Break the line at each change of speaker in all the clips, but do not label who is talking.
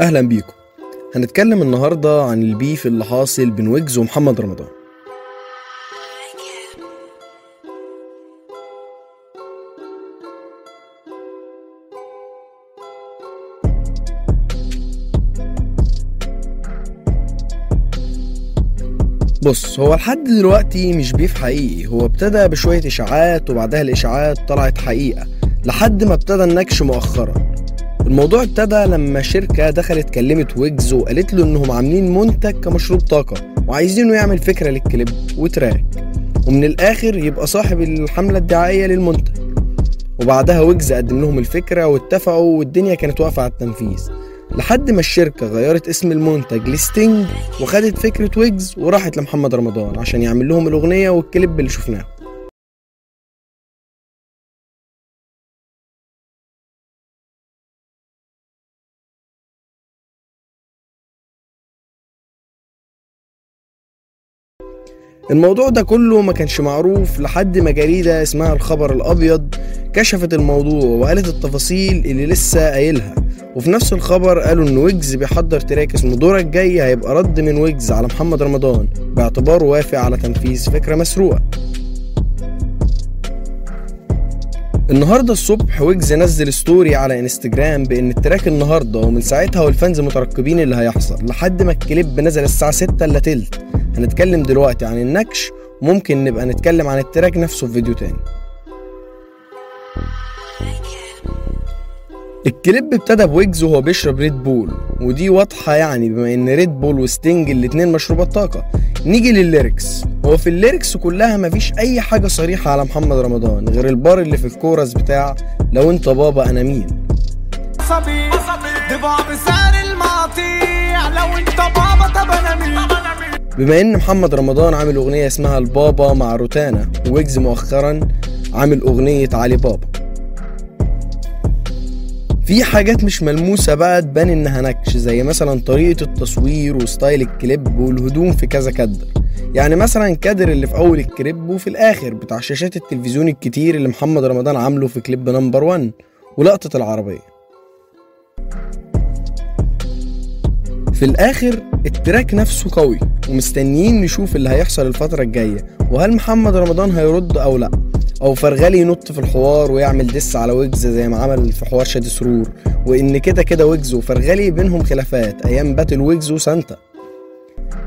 أهلا بيكم. هنتكلم النهارده عن البيف اللي حاصل بين ويجز ومحمد رمضان. بص هو لحد دلوقتي مش بيف حقيقي. هو ابتدى بشوية إشاعات وبعدها الإشاعات طلعت حقيقة لحد ما ابتدى النكش مؤخرا. الموضوع ابتدى لما شركة دخلت كلمت ويجز وقالت له إنهم عاملين منتج كمشروب طاقة وعايزينه يعمل فكرة للكليب و track. ومن الآخر يبقى صاحب الحملة الدعائية للمنتج. وبعدها ويجز قدم لهم الفكرة واتفقوا والدنيا كانت واقفة على التنفيذ. لحد ما الشركة غيرت اسم المنتج لستينج وخدت فكرة ويجز وراحت لمحمد رمضان عشان يعمل لهم الأغنية والكليب اللي شفناه. الموضوع ده كله ما كانش معروف لحد ما جريدة اسمها الخبر الأبيض كشفت الموضوع وقالت التفاصيل اللي لسه قايلها. وفي نفس الخبر قالوا إن ويجز بيحضر track اسمه دورك جاي هيبقى رد من ويجز على محمد رمضان باعتباره وافق على تنفيذ فكرة مسروقة. النهاردة الصبح ويجز نزل story على انستجرام بإن ال track النهاردة ومن ساعتها وال fans مترقبين اللي هيحصل لحد ما الكليب نزل الساعة 6 إلا تلت. هنتكلم دلوقتي عن النكش وممكن نبقى نتكلم عن ال track نفسه في فيديو تاني. الكليب ابتدى بويجز وهو بيشرب ريد بول ودي واضحة يعني بما إن ريد بول وستينج الاتنين مشروبات طاقة نيجي للل lyrics. هو في ال lyrics كلها مفيش أي حاجة صريحة على محمد رمضان غير البار اللي في الكورس بتاع لو أنت بابا أنا مين.
صبي ضباع بسعر المقاطيع لو أنت بابا
بما إن محمد رمضان عامل أغنية اسمها البابا مع روتانا ويجز مؤخرا عامل أغنية علي بابا. في حاجات مش ملموسة بقى تبان إنها نكش زي مثلا طريقة التصوير و style الكليب والهدوم في كذا كادر. يعني مثلا كادر اللي في أول الكليب وفي الآخر بتاع شاشات التلفزيون الكتير اللي محمد رمضان عامله في كليب number 1 ولقطة العربية. في الآخر ال track نفسه قوي. ومستنيين نشوف اللي هيحصل الفترة الجاية. وهل محمد رمضان هيرد أو لأ؟ أو فرغلي ينط في الحوار ويعمل diss على ويجز زي ما عمل في حوار شادي سرور؟ وإن كده كده ويجز وفرغلي بينهم خلافات أيام battle ويجز وسانتا.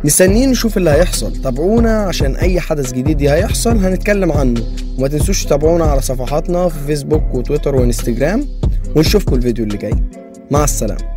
مستنيين نشوف اللي هيحصل. تابعونا عشان أي حدث جديد هيحصل هنتكلم عنه. وما تنسوش تتابعونا على صفحاتنا في فيسبوك وتويتر وإنستجرام. ونشوفكم الفيديو اللي جاي. مع السلامة.